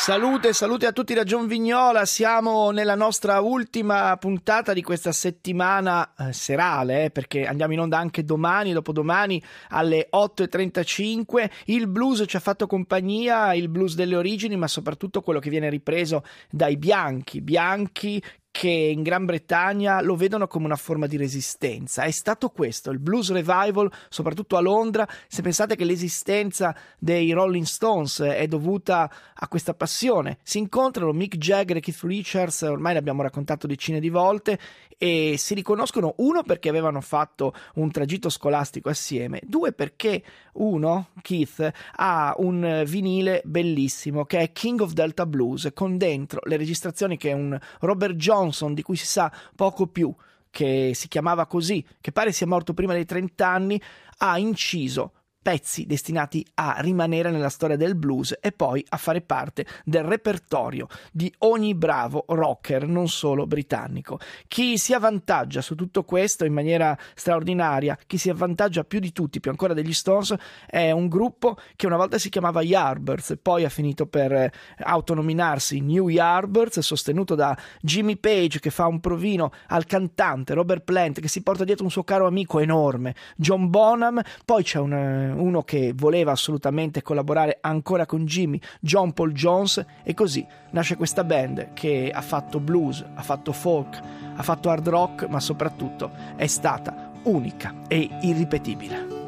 Salute, salute a tutti da John Vignola, siamo nella nostra ultima puntata di questa settimana eh, serale, eh, perché andiamo in onda anche domani dopodomani alle 8.35. Il blues ci ha fatto compagnia, il blues delle origini, ma soprattutto quello che viene ripreso dai bianchi, bianchi che in Gran Bretagna lo vedono come una forma di resistenza. È stato questo, il blues revival, soprattutto a Londra. Se pensate che l'esistenza dei Rolling Stones è dovuta a questa passione, si incontrano Mick Jagger e Keith Richards, ormai l'abbiamo raccontato decine di volte, e si riconoscono uno perché avevano fatto un tragitto scolastico assieme, due perché uno, Keith, ha un vinile bellissimo che è King of Delta Blues con dentro le registrazioni che un Robert Johnson di cui si sa poco più che si chiamava così, che pare sia morto prima dei 30 anni, ha inciso pezzi destinati a rimanere nella storia del blues e poi a fare parte del repertorio di ogni bravo rocker, non solo britannico. Chi si avvantaggia su tutto questo in maniera straordinaria, chi si avvantaggia più di tutti, più ancora degli Stones, è un gruppo che una volta si chiamava Yardbirds poi ha finito per autonominarsi New Yardbirds, sostenuto da Jimmy Page che fa un provino al cantante Robert Plant che si porta dietro un suo caro amico enorme, John Bonham, poi c'è un eh, uno che voleva assolutamente collaborare ancora con Jimmy, John Paul Jones, e così nasce questa band che ha fatto blues, ha fatto folk, ha fatto hard rock, ma soprattutto è stata unica e irripetibile.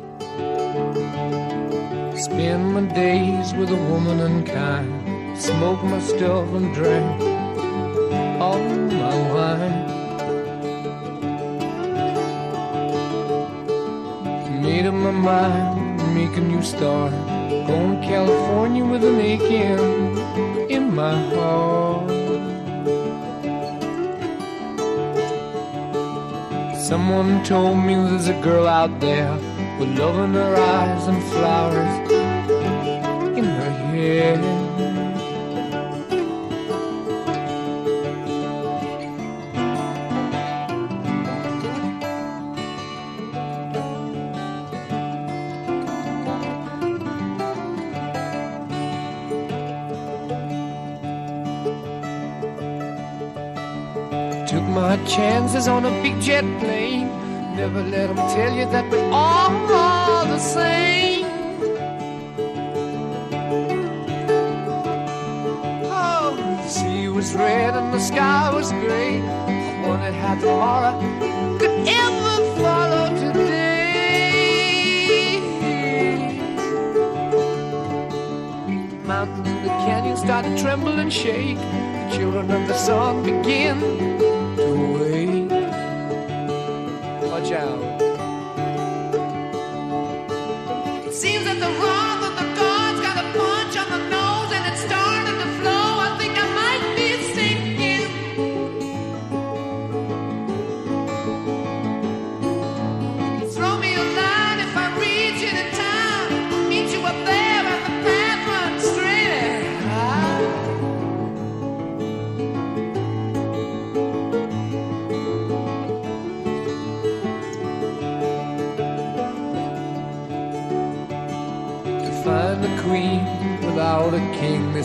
Spend my days with a woman unkind, smoke my stuff and drink all my wine. Made up my mind make a new start. Going to California with an aching in my heart. Someone told me there's a girl out there with love in her eyes and flowers in her hair. Chances on a big jet plane. Never let them tell you that we're all the same. Oh, the sea was red and the sky was gray. I wondered how tomorrow could ever follow today. Mountains and the canyons start to tremble and shake. The children of the sun begin Down.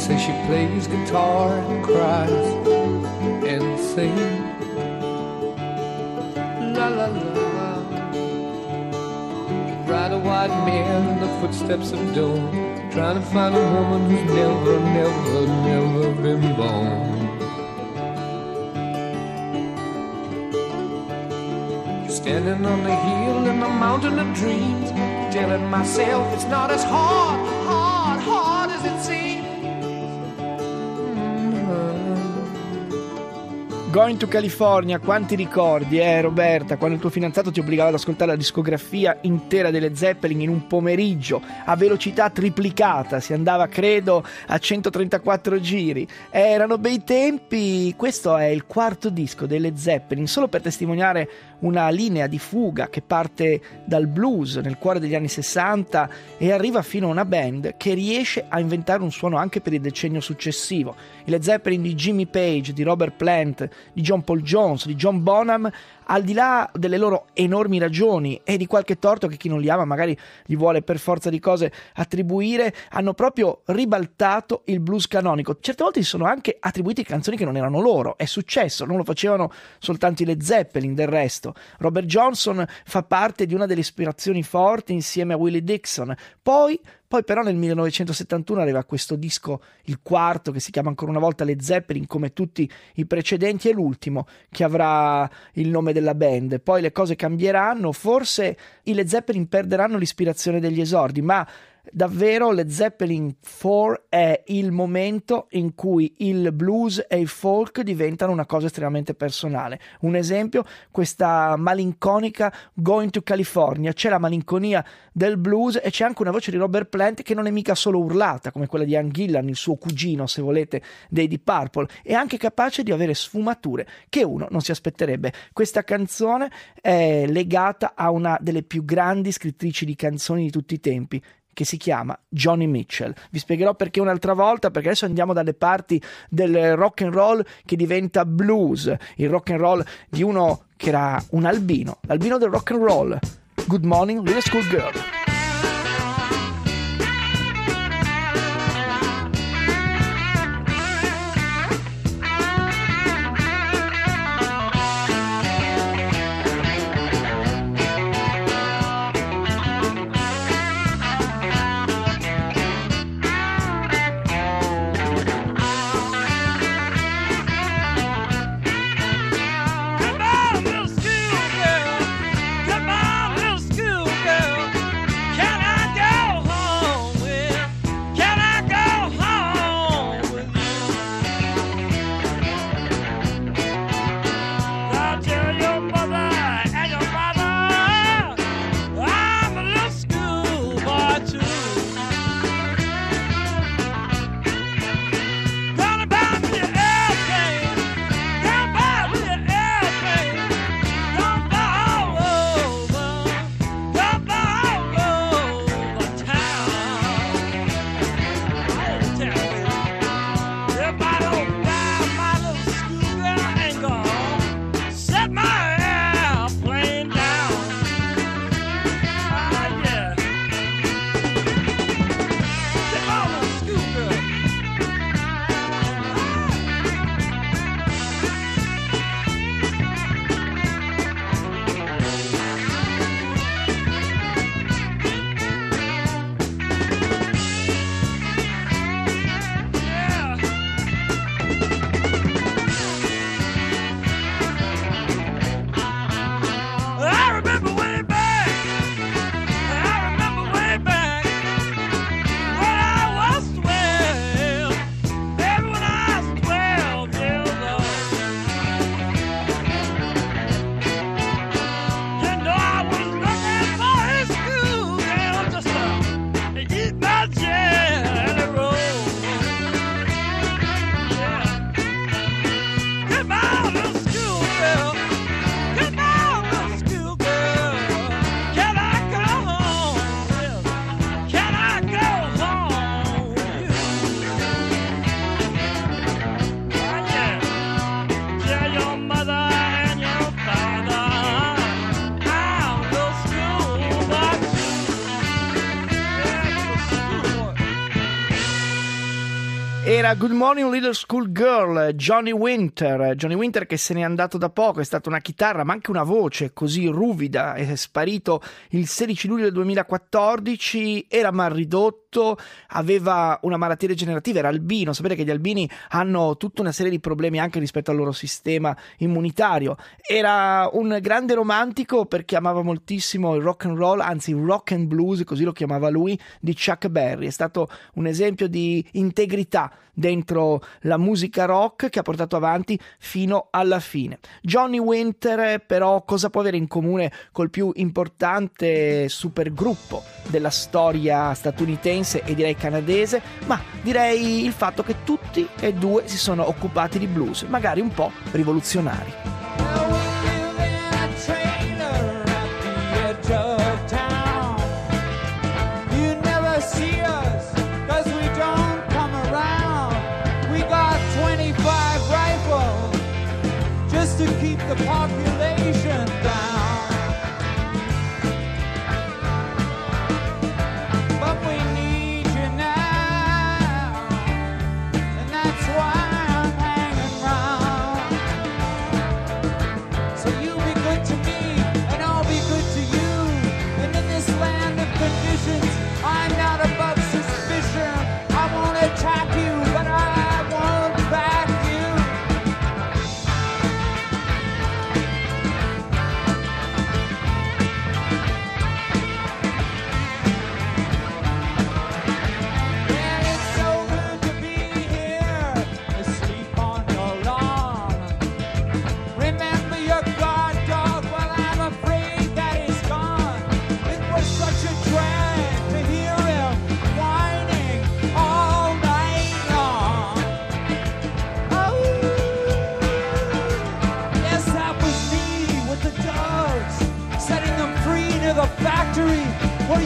Say she plays guitar and cries and sings. La la la. Ride a white mare in the footsteps of dawn, trying to find a woman who's never, never, never been born. Standing on the hill in the mountain of dreams, telling myself it's not as hard, Going to California, quanti ricordi, eh Roberta, quando il tuo fidanzato ti obbligava ad ascoltare la discografia intera delle Zeppelin in un pomeriggio a velocità triplicata, si andava credo a 134 giri. Erano bei tempi, questo è il quarto disco delle Zeppelin, solo per testimoniare una linea di fuga che parte dal blues nel cuore degli anni 60 e arriva fino a una band che riesce a inventare un suono anche per il decennio successivo. I Led Zeppelin di Jimmy Page, di Robert Plant, di John Paul Jones, di John Bonham al di là delle loro enormi ragioni e di qualche torto che chi non li ama magari gli vuole per forza di cose attribuire, hanno proprio ribaltato il blues canonico. Certe volte si sono anche attribuiti canzoni che non erano loro, è successo, non lo facevano soltanto i Led Zeppelin del resto. Robert Johnson fa parte di una delle ispirazioni forti insieme a Willie Dixon. Poi poi però nel 1971 arriva questo disco, il quarto, che si chiama ancora una volta Led Zeppelin, come tutti i precedenti, e l'ultimo che avrà il nome della band. Poi le cose cambieranno, forse i Led Zeppelin perderanno l'ispirazione degli esordi, ma Davvero Led Zeppelin 4 è il momento in cui il blues e il folk diventano una cosa estremamente personale. Un esempio, questa malinconica Going to California. C'è la malinconia del blues e c'è anche una voce di Robert Plant che non è mica solo urlata, come quella di Ian Gillan, il suo cugino, se volete, dei Deep Purple, è anche capace di avere sfumature che uno non si aspetterebbe. Questa canzone è legata a una delle più grandi scrittrici di canzoni di tutti i tempi, che si chiama Johnny Mitchell. Vi spiegherò perché un'altra volta, perché adesso andiamo dalle parti del rock and roll che diventa blues, il rock and roll di uno che era un albino, l'albino del rock and roll. Good morning, little school girl. Era Good Morning Little School Girl, Johnny Winter. Johnny Winter che se n'è andato da poco, è stata una chitarra ma anche una voce così ruvida, è sparito il 16 luglio del 2014, era mal ridotto, aveva una malattia degenerativa, era albino. Sapete che gli albini hanno tutta una serie di problemi anche rispetto al loro sistema immunitario. Era un grande romantico perché amava moltissimo il rock and roll, anzi il rock and blues, così lo chiamava lui, di Chuck Berry. È stato un esempio di integrità dentro la musica rock che ha portato avanti fino alla fine. Johnny Winter però cosa può avere in comune col più importante supergruppo della storia statunitense e direi canadese? Ma direi il fatto che tutti e due si sono occupati di blues, magari un po' rivoluzionari. the population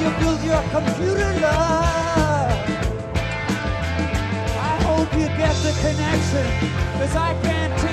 you build your computer love. I hope you get the connection, cause I can't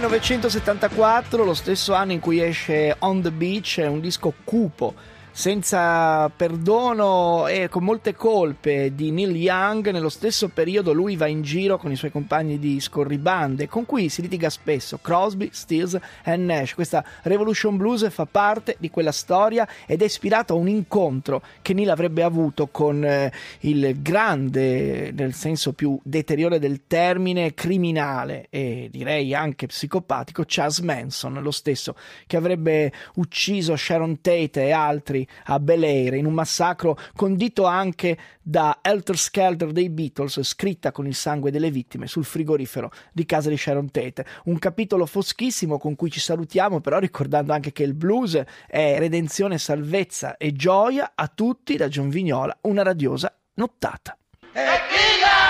1974, lo stesso anno in cui esce On the Beach, è un disco cupo, senza perdono e con molte colpe di Neil Young. Nello stesso periodo lui va in giro con i suoi compagni di scorribande, con cui si litiga spesso, Crosby, Stills e Nash. Questa Revolution Blues fa parte di quella storia ed è ispirato a un incontro che Neil avrebbe avuto con eh, il grande, nel senso più deteriore del termine, criminale e direi anche psicopatico Charles Manson, lo stesso che avrebbe ucciso Sharon Tate e altri a Bel Air in un massacro condito anche da Helter Skelter dei Beatles, scritta con il sangue delle vittime sul frigorifero di casa di Sharon Tate. Un capitolo foschissimo con cui ci salutiamo, però ricordando anche che il blues è redenzione, salvezza e gioia a tutti da John Vignola, una radiosa nottata. Tequila!